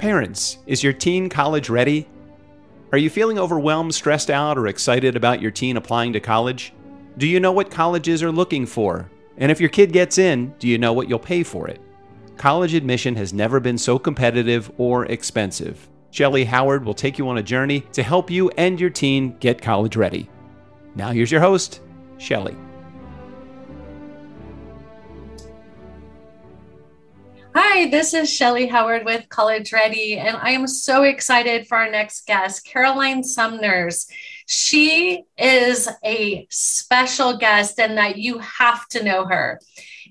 Parents, is your teen college ready? Are you feeling overwhelmed, stressed out, or excited about your teen applying to college? Do you know what colleges are looking for? And if your kid gets in, do you know what you'll pay for it? College admission has never been so competitive or expensive. Shellee Howard will take you on a journey to help you and your teen get college ready. Now, here's your host, Shellee. Hi, this is Shellee Howard with College Ready, and I am so excited for our next guest, Caroline Sumners. She is a special guest and that you have to know her.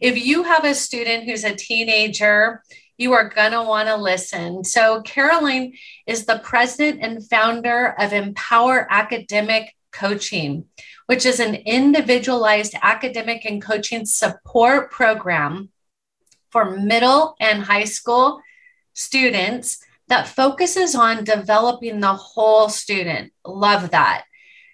If you have a student who's a teenager, you are going to want to listen. So, Caroline is the president and founder of Empower Academic Coaching, which is an individualized academic and coaching support program for middle and high school students that focuses on developing the whole student. Love that.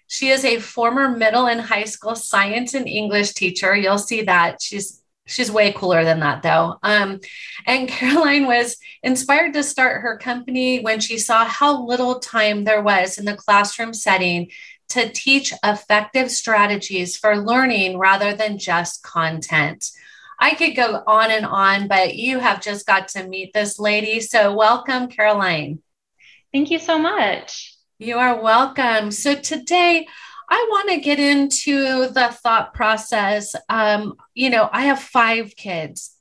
She is a former middle and high school science and English teacher. You'll see that. She's she's way cooler than that though. Um, and Caroline was inspired to start her company when she saw how little time there was in the classroom setting to teach effective strategies for learning rather than just content. I could go on and on, but you have just got to meet this lady. So, welcome, Caroline. Thank you so much. You are welcome. So, today I want to get into the thought process. Um, you know, I have five kids.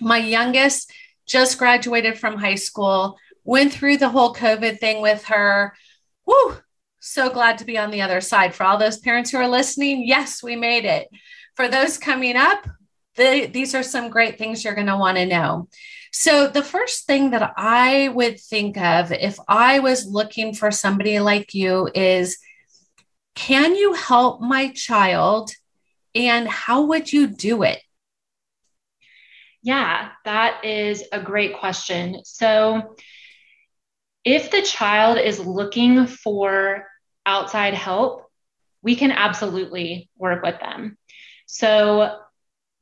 My youngest just graduated from high school, went through the whole COVID thing with her. Woo! So glad to be on the other side. For all those parents who are listening, yes, we made it. For those coming up, the, these are some great things you're going to want to know. So, the first thing that I would think of if I was looking for somebody like you is can you help my child and how would you do it? Yeah, that is a great question. So, if the child is looking for outside help, we can absolutely work with them. So,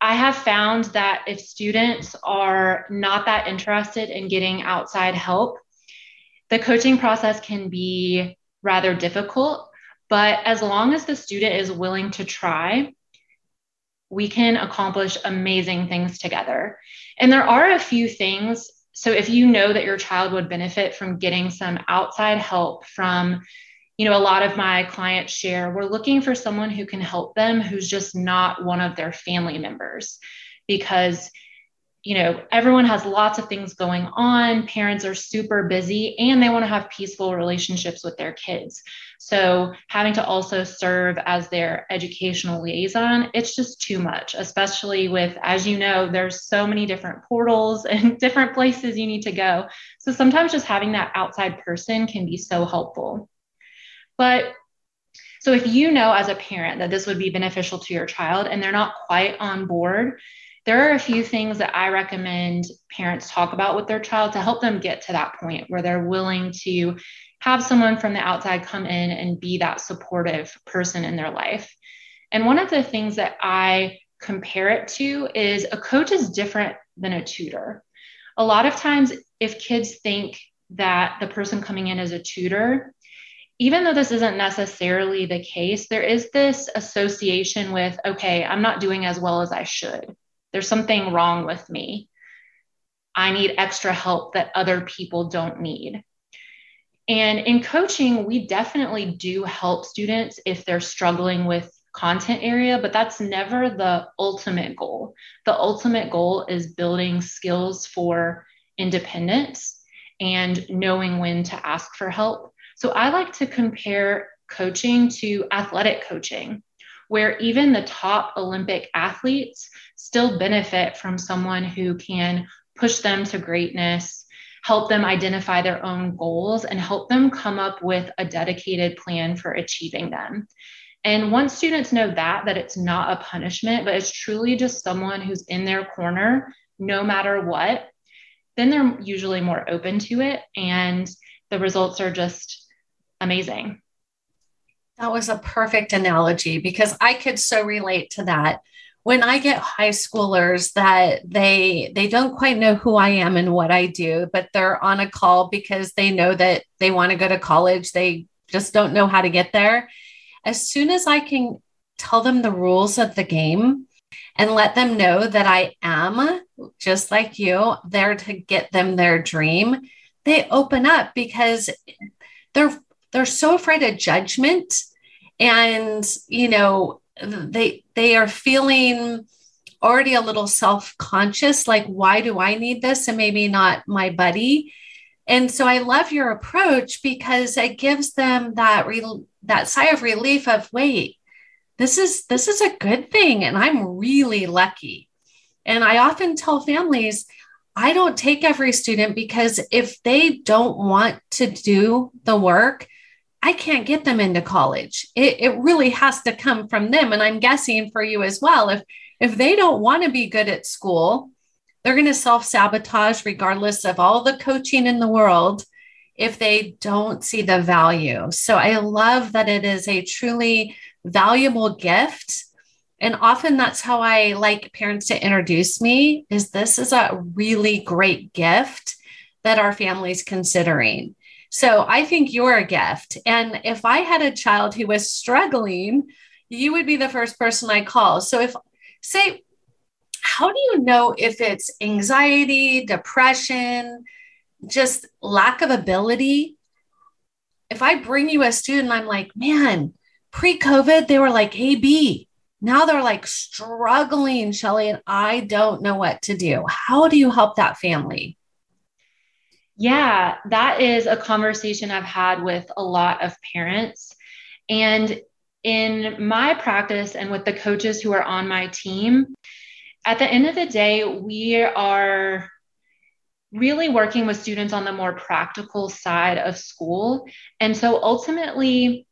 I have found that if students are not that interested in getting outside help, the coaching process can be rather difficult. But as long as the student is willing to try, we can accomplish amazing things together. And there are a few things. So if you know that your child would benefit from getting some outside help from you know, a lot of my clients share, we're looking for someone who can help them who's just not one of their family members because you know, everyone has lots of things going on. Parents are super busy and they want to have peaceful relationships with their kids. So, having to also serve as their educational liaison, it's just too much, especially with, as you know, there's so many different portals and different places you need to go. So, sometimes just having that outside person can be so helpful. But so if you know as a parent that this would be beneficial to your child and they're not quite on board, there are a few things that I recommend parents talk about with their child to help them get to that point where they're willing to have someone from the outside come in and be that supportive person in their life. And one of the things that I compare it to is a coach is different than a tutor. A lot of times, if kids think that the person coming in is a tutor, even though this isn't necessarily the case, there is this association with, okay, I'm not doing as well as I should. There's something wrong with me. I need extra help that other people don't need. And in coaching, we definitely do help students if they're struggling with content area, but that's never the ultimate goal. The ultimate goal is building skills for independence and knowing when to ask for help so I like to compare coaching to athletic coaching, where even the top Olympic athletes still benefit from someone who can push them to greatness, help them identify their own goals, and help them come up with a dedicated plan for achieving them. And once students know that, that it's not a punishment, but it's truly just someone who's in their corner no matter what, then they're usually more open to it. And the results are just amazing. That was a perfect analogy because I could so relate to that. when I get high schoolers that they they don't quite know who I am and what I do, but they're on a call because they know that they want to go to college, they just don't know how to get there. As soon as I can tell them the rules of the game and let them know that I am just like you, there to get them their dream, they open up because they're they're so afraid of judgment and you know they they are feeling already a little self-conscious like why do i need this? And maybe not my buddy. And so i love your approach because it gives them that re- that sigh of relief of wait this is this is a good thing and i'm really lucky. And i often tell families i don't take every student because if they don't want to do the work I can't get them into college. It, it really has to come from them. And I'm guessing for you as well. If if they don't want to be good at school, they're going to self-sabotage regardless of all the coaching in the world if they don't see the value. So I love that it is a truly valuable gift. And often that's how I like parents to introduce me is this is a really great gift that our family's considering. So I think you're a gift. And if I had a child who was struggling, you would be the first person I call. So if, say, how do you know if it's anxiety, depression, just lack of ability? If I bring you a student, I'm like, man, pre COVID, they were like AB. Now they're like struggling, Shellee, and I don't know what to do. How do you help that family? Yeah, that is a conversation I've had with a lot of parents. And in my practice and with the coaches who are on my team, at the end of the day, we are really working with students on the more practical side of school. And so ultimately,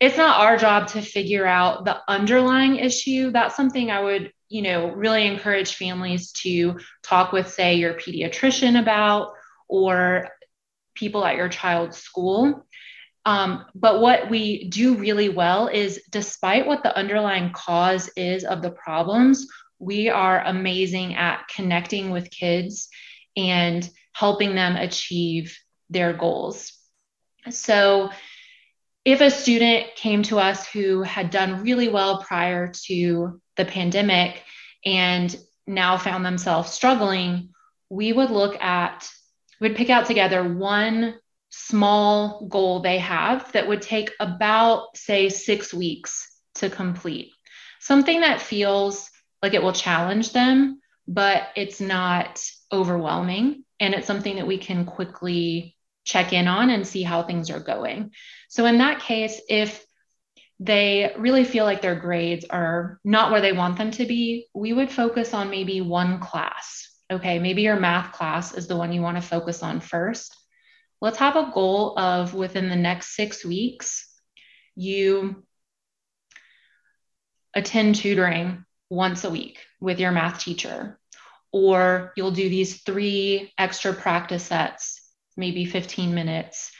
it's not our job to figure out the underlying issue. That's something I would, you know, really encourage families to talk with, say, your pediatrician about or people at your child's school. Um, but what we do really well is, despite what the underlying cause is of the problems, we are amazing at connecting with kids and helping them achieve their goals. So, if a student came to us who had done really well prior to the pandemic and now found themselves struggling, we would look at would pick out together one small goal they have that would take about, say, six weeks to complete. Something that feels like it will challenge them, but it's not overwhelming. And it's something that we can quickly check in on and see how things are going. So, in that case, if they really feel like their grades are not where they want them to be, we would focus on maybe one class okay, maybe your math class is the one you want to focus on first. Let's have a goal of within the next six weeks, you attend tutoring once a week with your math teacher, or you'll do these three extra practice sets, maybe 15 minutes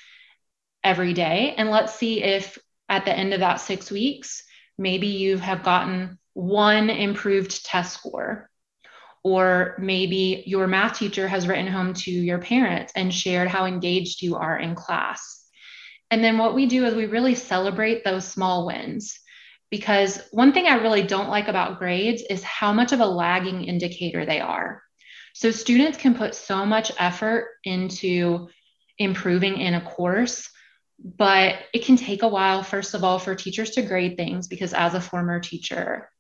every day. And let's see if at the end of that six weeks, maybe you have gotten one improved test score or maybe your math teacher has written home to your parents and shared how engaged you are in class. And then what we do is we really celebrate those small wins. Because one thing I really don't like about grades is how much of a lagging indicator they are. So students can put so much effort into improving in a course, but it can take a while, first of all, for teachers to grade things because as a former teacher,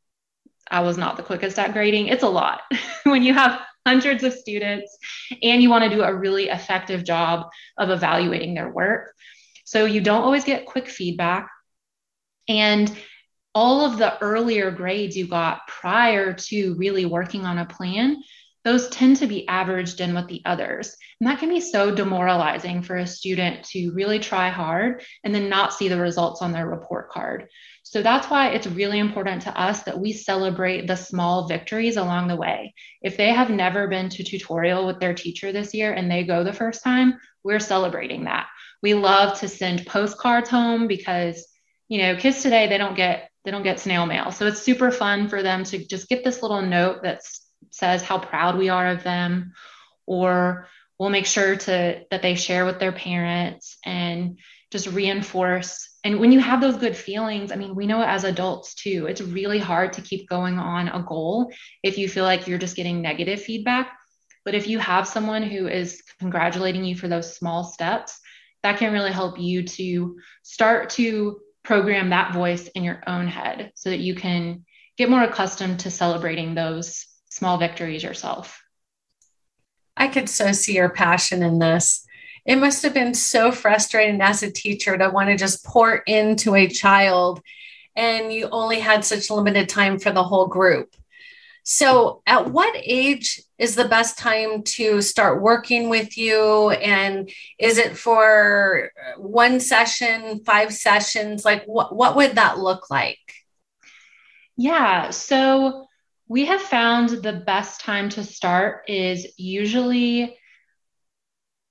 I was not the quickest at grading. It's a lot when you have hundreds of students and you want to do a really effective job of evaluating their work. So you don't always get quick feedback. And all of the earlier grades you got prior to really working on a plan, those tend to be averaged in with the others. And that can be so demoralizing for a student to really try hard and then not see the results on their report card. So that's why it's really important to us that we celebrate the small victories along the way. If they have never been to tutorial with their teacher this year and they go the first time, we're celebrating that. We love to send postcards home because, you know, kids today, they don't get they don't get snail mail. So it's super fun for them to just get this little note that says how proud we are of them, or we'll make sure to that they share with their parents and just reinforce. And when you have those good feelings, I mean, we know as adults too. It's really hard to keep going on a goal if you feel like you're just getting negative feedback. But if you have someone who is congratulating you for those small steps, that can really help you to start to program that voice in your own head so that you can get more accustomed to celebrating those small victories yourself. I could so see your passion in this. It must have been so frustrating as a teacher to want to just pour into a child and you only had such limited time for the whole group. So, at what age is the best time to start working with you? And is it for one session, five sessions? Like, what, what would that look like? Yeah. So, we have found the best time to start is usually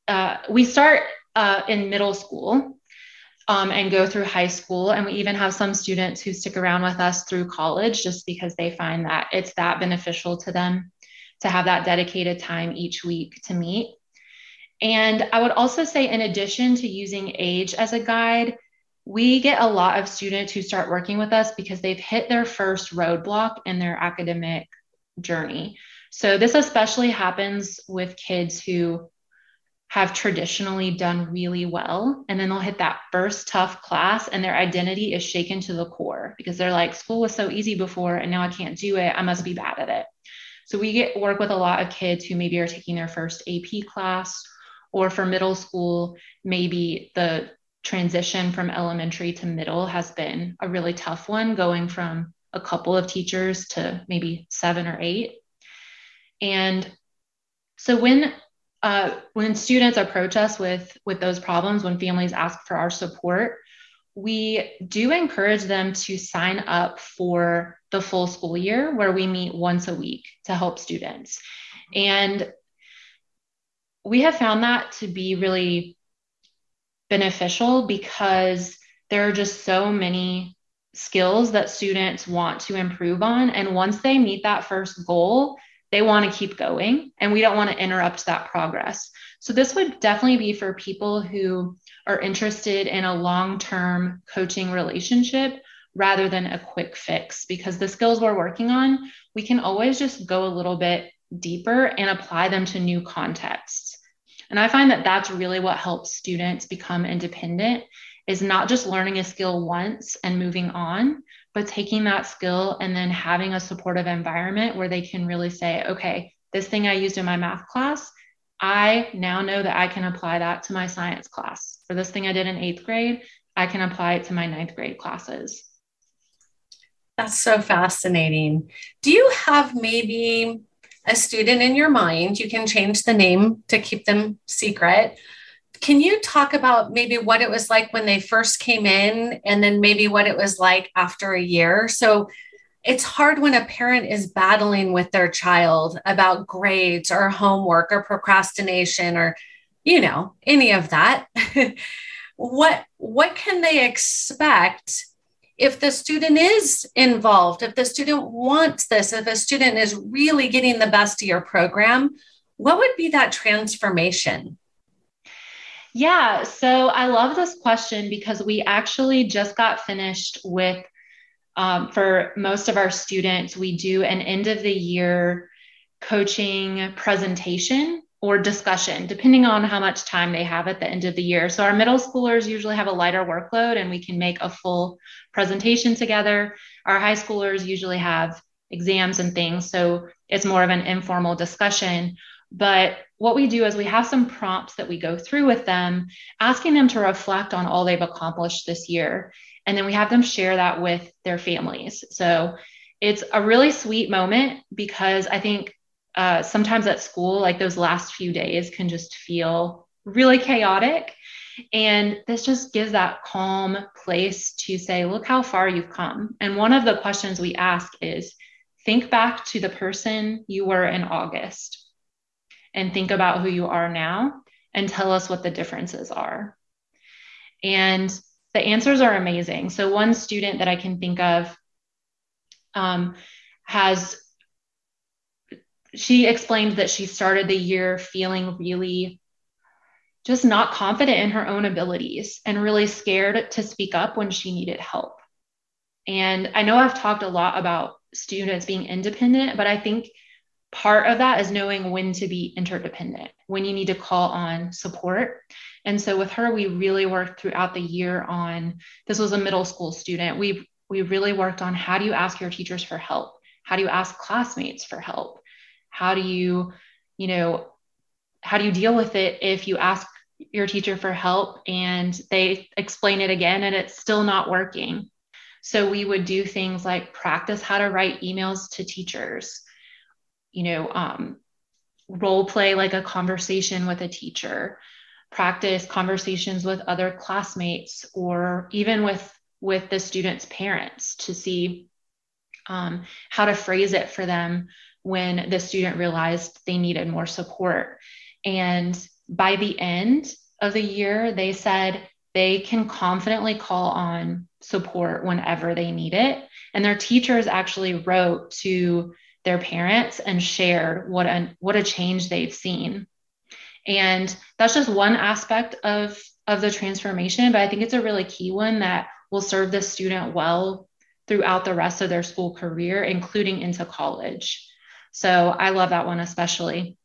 uh, we start uh, in middle school um, and go through high school. And we even have some students who stick around with us through college just because they find that it's that beneficial to them to have that dedicated time each week to meet. And I would also say, in addition to using age as a guide, we get a lot of students who start working with us because they've hit their first roadblock in their academic journey. So, this especially happens with kids who have traditionally done really well. And then they'll hit that first tough class and their identity is shaken to the core because they're like, school was so easy before and now I can't do it. I must be bad at it. So we get work with a lot of kids who maybe are taking their first AP class or for middle school, maybe the transition from elementary to middle has been a really tough one going from a couple of teachers to maybe seven or eight. And so when uh, when students approach us with with those problems, when families ask for our support, we do encourage them to sign up for the full school year where we meet once a week to help students. And we have found that to be really beneficial because there are just so many skills that students want to improve on. And once they meet that first goal, they want to keep going and we don't want to interrupt that progress. So, this would definitely be for people who are interested in a long term coaching relationship rather than a quick fix because the skills we're working on, we can always just go a little bit deeper and apply them to new contexts. And I find that that's really what helps students become independent is not just learning a skill once and moving on, but taking that skill and then having a supportive environment where they can really say, okay, this thing I used in my math class, I now know that I can apply that to my science class. For this thing I did in eighth grade, I can apply it to my ninth grade classes. That's so fascinating. Do you have maybe a student in your mind? You can change the name to keep them secret can you talk about maybe what it was like when they first came in and then maybe what it was like after a year? So it's hard when a parent is battling with their child about grades or homework or procrastination or you know any of that what what can they expect if the student is involved if the student wants this if a student is really getting the best of your program what would be that transformation? Yeah, so I love this question because we actually just got finished with, um, for most of our students, we do an end of the year coaching presentation or discussion, depending on how much time they have at the end of the year. So our middle schoolers usually have a lighter workload and we can make a full presentation together. Our high schoolers usually have exams and things. So it's more of an informal discussion. But what we do is we have some prompts that we go through with them, asking them to reflect on all they've accomplished this year. And then we have them share that with their families. So it's a really sweet moment because I think uh, sometimes at school, like those last few days can just feel really chaotic. And this just gives that calm place to say, look how far you've come. And one of the questions we ask is think back to the person you were in August and think about who you are now and tell us what the differences are. And the answers are amazing. So, one student that I can think of um, has, she explained that she started the year feeling really just not confident in her own abilities and really scared to speak up when she needed help. And I know I've talked a lot about students being independent, but I think part of that is knowing when to be interdependent, when you need to call on support. And so with her, we really worked throughout the year on this was a middle school student. We we really worked on how do you ask your teachers for help? How do you ask classmates for help? How do you, you know, how do you deal with it if you ask your teacher for help and they explain it again and it's still not working? So we would do things like practice how to write emails to teachers, you know, um, role play like a conversation with a teacher, practice conversations with other classmates or even with with the students' parents to see um, how to phrase it for them when the student realized they needed more support. And by the end of the year, they said they can confidently call on support whenever they need it. And their teachers actually wrote to their parents and shared what a, what a change they've seen. And that's just one aspect of, of the transformation, but I think it's a really key one that will serve the student well throughout the rest of their school career, including into college. So I love that one especially.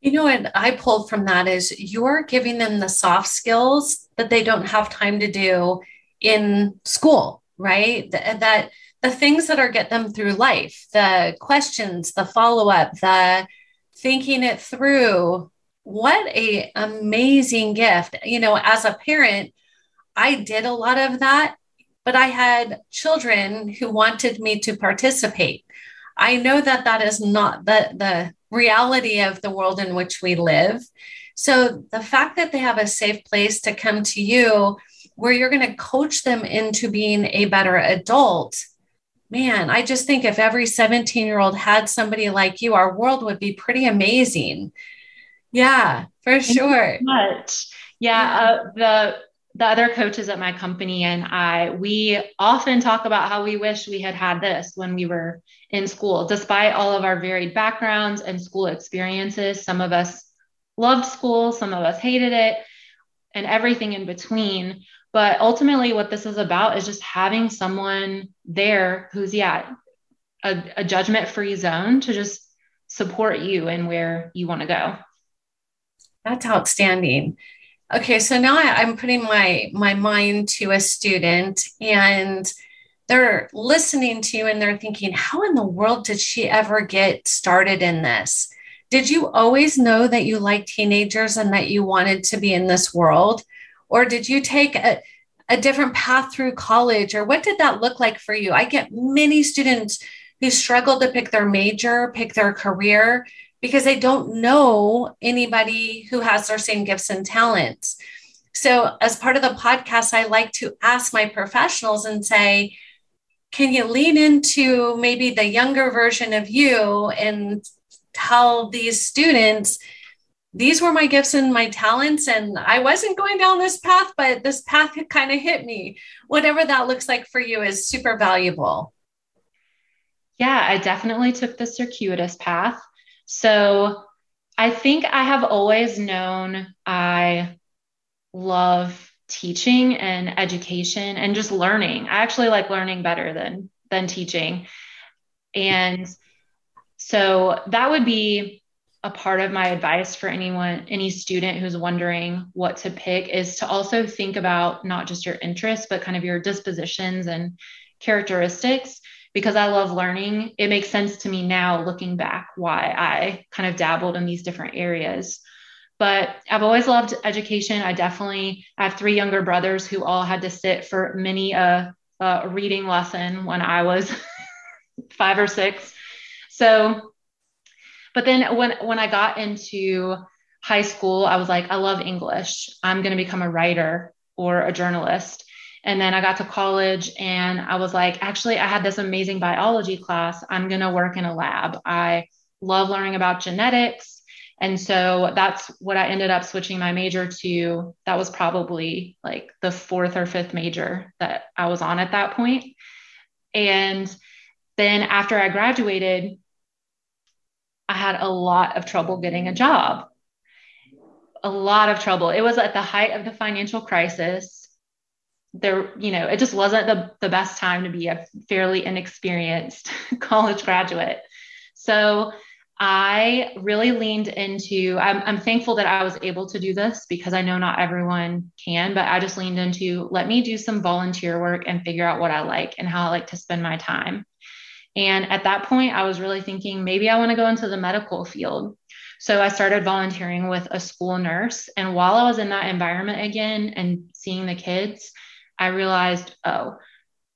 You know what I pulled from that is you're giving them the soft skills that they don't have time to do in school, right? That, that the things that are get them through life, the questions, the follow up, the thinking it through. What a amazing gift. You know, as a parent, I did a lot of that, but I had children who wanted me to participate. I know that that is not the, the reality of the world in which we live. So the fact that they have a safe place to come to you where you're going to coach them into being a better adult. Man, I just think if every 17 year old had somebody like you, our world would be pretty amazing. Yeah, for sure. much. Yeah, yeah. Uh, the the other coaches at my company and I, we often talk about how we wish we had had this when we were in school. Despite all of our varied backgrounds and school experiences, some of us loved school, some of us hated it, and everything in between. But ultimately, what this is about is just having someone there who's, yeah, a, a judgment free zone to just support you and where you want to go. That's outstanding. Okay, so now I, I'm putting my my mind to a student and they're listening to you and they're thinking, how in the world did she ever get started in this? Did you always know that you liked teenagers and that you wanted to be in this world? Or did you take a, a different path through college? Or what did that look like for you? I get many students who struggle to pick their major, pick their career, because they don't know anybody who has their same gifts and talents. So, as part of the podcast, I like to ask my professionals and say, can you lean into maybe the younger version of you and tell these students, these were my gifts and my talents, and I wasn't going down this path, but this path kind of hit me. Whatever that looks like for you is super valuable. Yeah, I definitely took the circuitous path. So I think I have always known I love teaching and education and just learning. I actually like learning better than than teaching. And so that would be a part of my advice for anyone any student who's wondering what to pick is to also think about not just your interests but kind of your dispositions and characteristics because I love learning, it makes sense to me now looking back why I kind of dabbled in these different areas. But I've always loved education. I definitely I have three younger brothers who all had to sit for many a, a reading lesson when I was five or six. So, but then when when I got into high school, I was like, I love English. I'm going to become a writer or a journalist. And then I got to college and I was like, actually, I had this amazing biology class. I'm going to work in a lab. I love learning about genetics And so that's what I ended up switching my major to. That was probably like the fourth or fifth major that I was on at that point. And then after I graduated, I had a lot of trouble getting a job. A lot of trouble. It was at the height of the financial crisis. There, you know, it just wasn't the, the best time to be a fairly inexperienced college graduate. So I really leaned into, I'm, I'm thankful that I was able to do this because I know not everyone can, but I just leaned into let me do some volunteer work and figure out what I like and how I like to spend my time. And at that point, I was really thinking maybe I want to go into the medical field. So I started volunteering with a school nurse. And while I was in that environment again and seeing the kids, I realized, oh,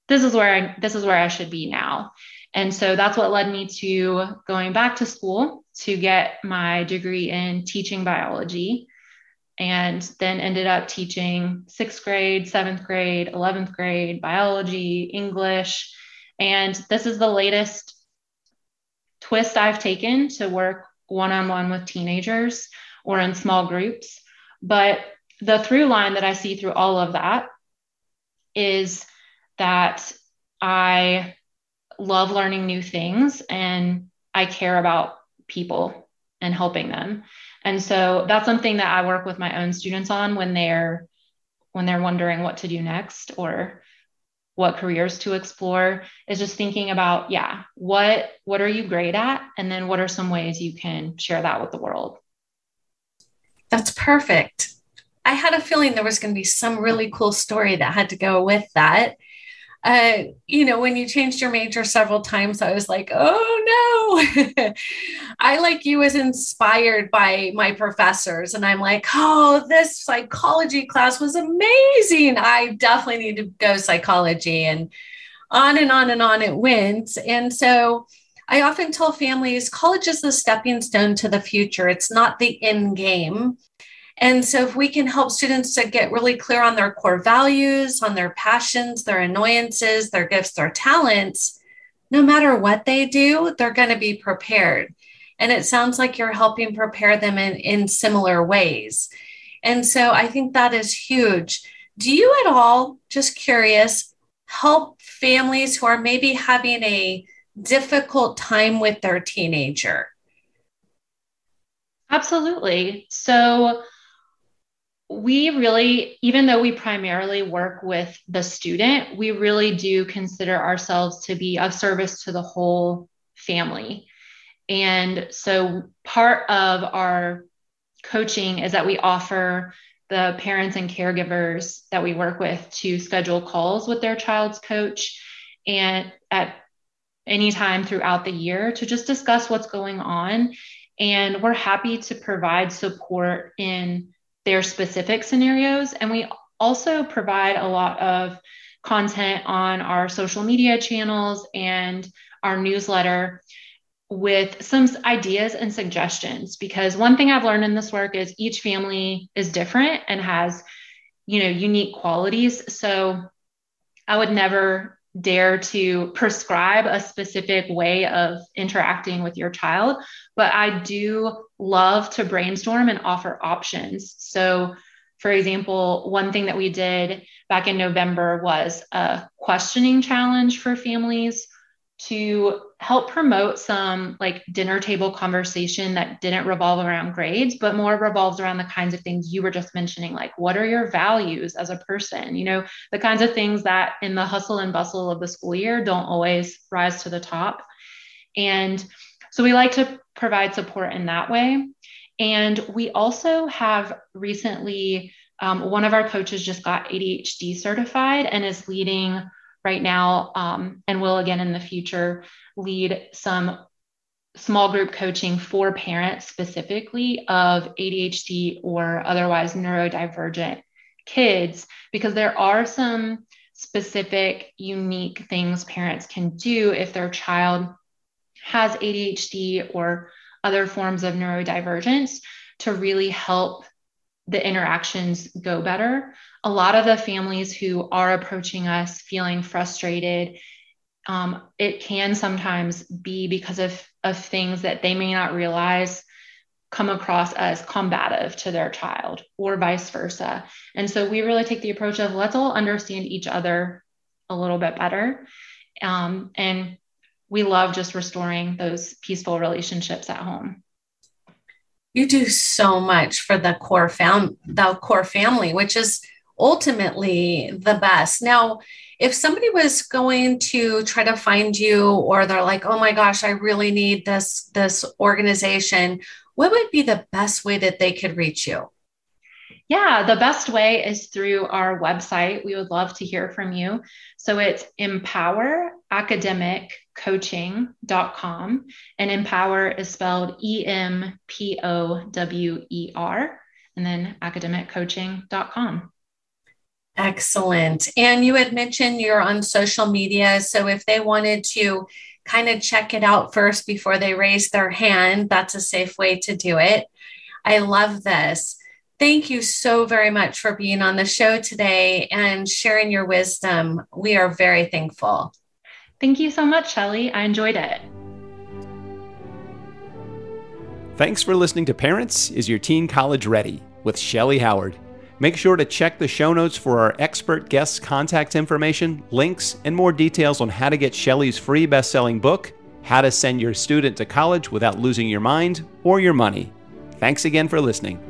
this is where I this is where I should be now. And so that's what led me to going back to school to get my degree in teaching biology and then ended up teaching sixth grade, seventh grade, 11th grade biology, English. And this is the latest twist I've taken to work one on one with teenagers or in small groups. But the through line that I see through all of that is that I love learning new things and I care about people and helping them. And so that's something that I work with my own students on when they're when they're wondering what to do next or what careers to explore is just thinking about yeah what what are you great at? And then what are some ways you can share that with the world? That's perfect i had a feeling there was going to be some really cool story that had to go with that uh, you know, when you changed your major several times, I was like, oh no. I, like you, was inspired by my professors. And I'm like, oh, this psychology class was amazing. I definitely need to go psychology. And on and on and on it went. And so, I often tell families college is the stepping stone to the future. It's not the end game. And so, if we can help students to get really clear on their core values, on their passions, their annoyances, their gifts, their talents, no matter what they do, they're going to be prepared. And it sounds like you're helping prepare them in, in similar ways. And so, I think that is huge. Do you at all, just curious, help families who are maybe having a difficult time with their teenager? Absolutely. So, we really, even though we primarily work with the student, we really do consider ourselves to be of service to the whole family. And so part of our coaching is that we offer the parents and caregivers that we work with to schedule calls with their child's coach and at any time throughout the year to just discuss what's going on. And we're happy to provide support in their specific scenarios. And we also provide a lot of content on our social media channels and our newsletter with some ideas and suggestions because one thing I've learned in this work is each family is different and has you know unique qualities so I would never dare to prescribe a specific way of interacting with your child, but I do love to brainstorm and offer options. So, for example, one thing that we did back in November was a questioning challenge for families to help promote some like dinner table conversation that didn't revolve around grades, but more revolves around the kinds of things you were just mentioning, like what are your values as a person? You know, the kinds of things that in the hustle and bustle of the school year don't always rise to the top. And so we like to provide support in that way. And we also have recently, um, one of our coaches just got ADHD certified and is leading right now um, and will again in the future lead some small group coaching for parents specifically of ADHD or otherwise neurodivergent kids because there are some specific unique things parents can do if their child has ADHD or other forms of neurodivergence to really help the interactions go better. A lot of the families who are approaching us feeling frustrated, um, it can sometimes be because of, of things that they may not realize come across as combative to their child or vice versa. And so we really take the approach of let's all understand each other a little bit better. Um, and we love just restoring those peaceful relationships at home. You do so much for the core fam the core family, which is ultimately the best. Now, if somebody was going to try to find you or they're like, "Oh my gosh, I really need this this organization," what would be the best way that they could reach you? Yeah, the best way is through our website. We would love to hear from you. So it's empoweracademiccoaching.com, and empower is spelled E M P O W E R, and then academiccoaching.com. Excellent. And you had mentioned you're on social media. So if they wanted to kind of check it out first before they raise their hand. That's a safe way to do it. I love this. Thank you so very much for being on the show today and sharing your wisdom. We are very thankful. Thank you so much, Shellee. I enjoyed it. Thanks for listening to Parents Is Your Teen College Ready with Shellee Howard. Make sure to check the show notes for our expert guests' contact information, links, and more details on how to get Shellee's free best selling book, How to Send Your Student to College Without Losing Your Mind or Your Money. Thanks again for listening.